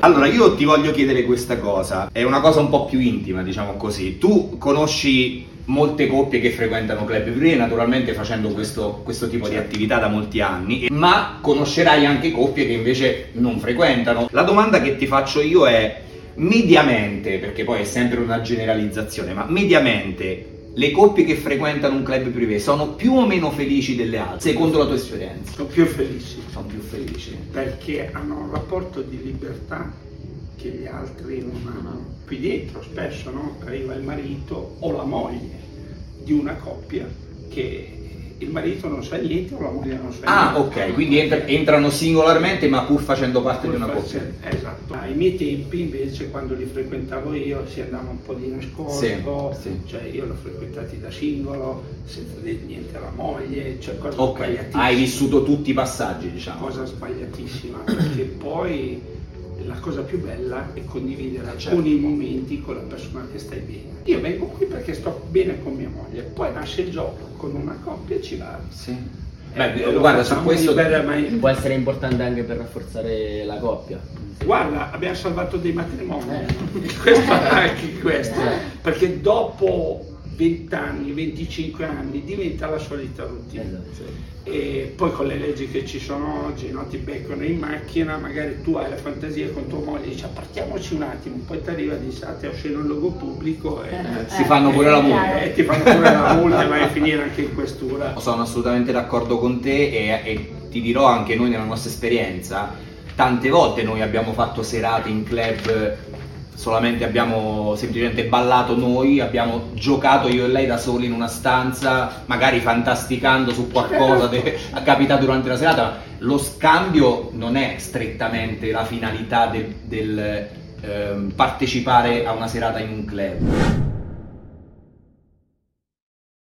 Allora, io ti voglio chiedere questa cosa, è una cosa un po' più intima, diciamo così. Tu conosci molte coppie che frequentano club privé, naturalmente facendo questo, questo tipo di certo. attività da molti anni, ma conoscerai anche coppie che invece non frequentano. La domanda che ti faccio io è, mediamente, perché poi è sempre una generalizzazione, ma mediamente le coppie che frequentano un club privé sono più o meno felici delle altre, secondo la tua esperienza? Sono più felici. Sono più felici. Perché hanno un rapporto di libertà che gli altri non hanno. Qui dentro spesso no? arriva il marito o la moglie di una coppia che il marito non sa niente o la moglie non sa Ah, niente. ok, quindi entra- entrano singolarmente ma pur facendo parte di una Pur coppia. Esatto. Ai miei tempi invece quando li frequentavo io si andava un po' di nascosto, Sì, sì. cioè io l'ho frequentati da singolo, senza dire niente alla moglie, cioè cosa Ok, hai vissuto tutti i passaggi, diciamo. cosa sbagliatissima, perché poi la cosa più bella è condividere Certo. alcuni momenti con la persona che stai bene. Io vengo qui perché sto bene con mia moglie, poi nasce il gioco con una coppia e ci va. Sì. Eh, Beh, lo guarda, su questo... di bere, ma- Può essere importante anche per rafforzare la coppia. Guarda, abbiamo salvato dei matrimoni, Eh. questo anche questo, Eh. perché dopo 20 anni, 25 anni diventa la solita routine. Esatto. E poi con le leggi che ci sono oggi, no? ti beccano in macchina, magari tu hai la fantasia con tua moglie, dici "Ah, partiamoci un attimo, poi ti arriva e dici ah, ti è uscito il logo pubblico e, Si fanno pure la multa. e ti fanno pure la multa e vai a finire anche in questura. Sono assolutamente d'accordo con te e, e ti dirò anche noi nella nostra esperienza, tante volte noi abbiamo fatto serate in club, solamente abbiamo semplicemente ballato noi, abbiamo giocato io e lei da soli in una stanza, magari fantasticando su qualcosa che capita durante la serata, ma lo scambio non è strettamente la finalità del, del, ehm, partecipare a una serata in un club.